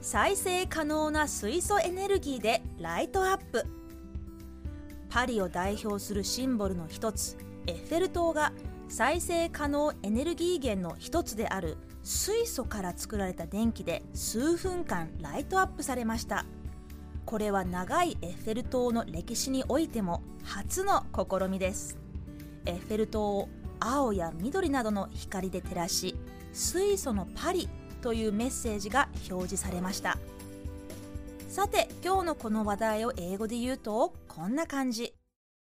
再生可能な水素エネルギーでライトアップ。パリを代表するシンボルの一つエッフェル塔が再生可能エネルギー源の一つである水素から作られた電気で数分間ライトアップされました。これは長いエッフェル塔の歴史においても初の試みです。エッフェル塔を青や緑などの光で照らし水素のパリというメッセージが表示されましたさて今日のこの話題を英語で言うとこんな感じ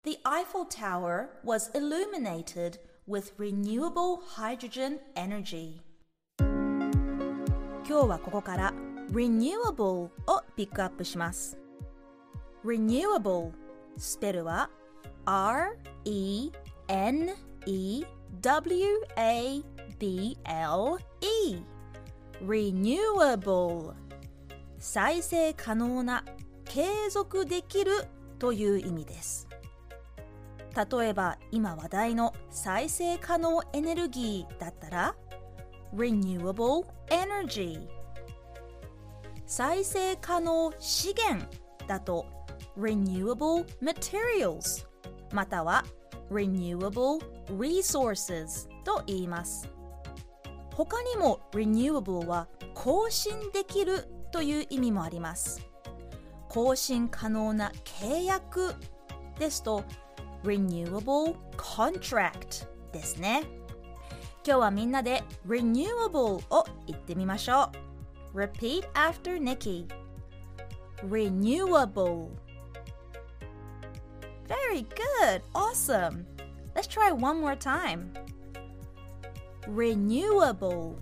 The Eiffel Tower was illuminated with renewable hydrogen energy 今日はここから renewable をピックアップします renewable スペルは R-E-N-E-W-A-B-L-E renewable 再生可能な継続できるという意味です例えば今話題の再生可能エネルギーだったら renewable energy 再生可能資源だと renewable materials または renewable resources と言います他にも renewable は更新できるという意味もあります更新可能な契約ですと renewable contract ですね今日はみんなで renewable を言ってみましょう Repeat after Nikki renewable Very good! Awesome! Let's try one more time. Renewable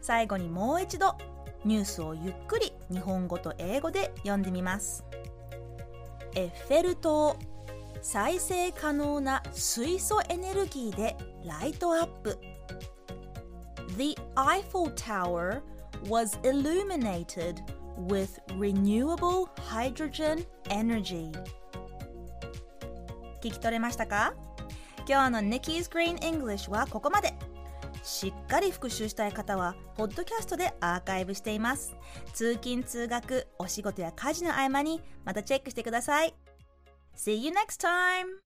最後にもう一度ニュースをゆっくり日本語と英語で読んでみますエッフェル塔再生可能な水素エネルギーでライトアップ The Eiffel Tower was illuminated with renewable hydrogen energy 聞き取れましたか今日の Nikki's Green English はここまで。しっかり復習したい方はポッドキャストでアーカイブしています。通勤通学お仕事や家事の合間にまたチェックしてください。See you next time!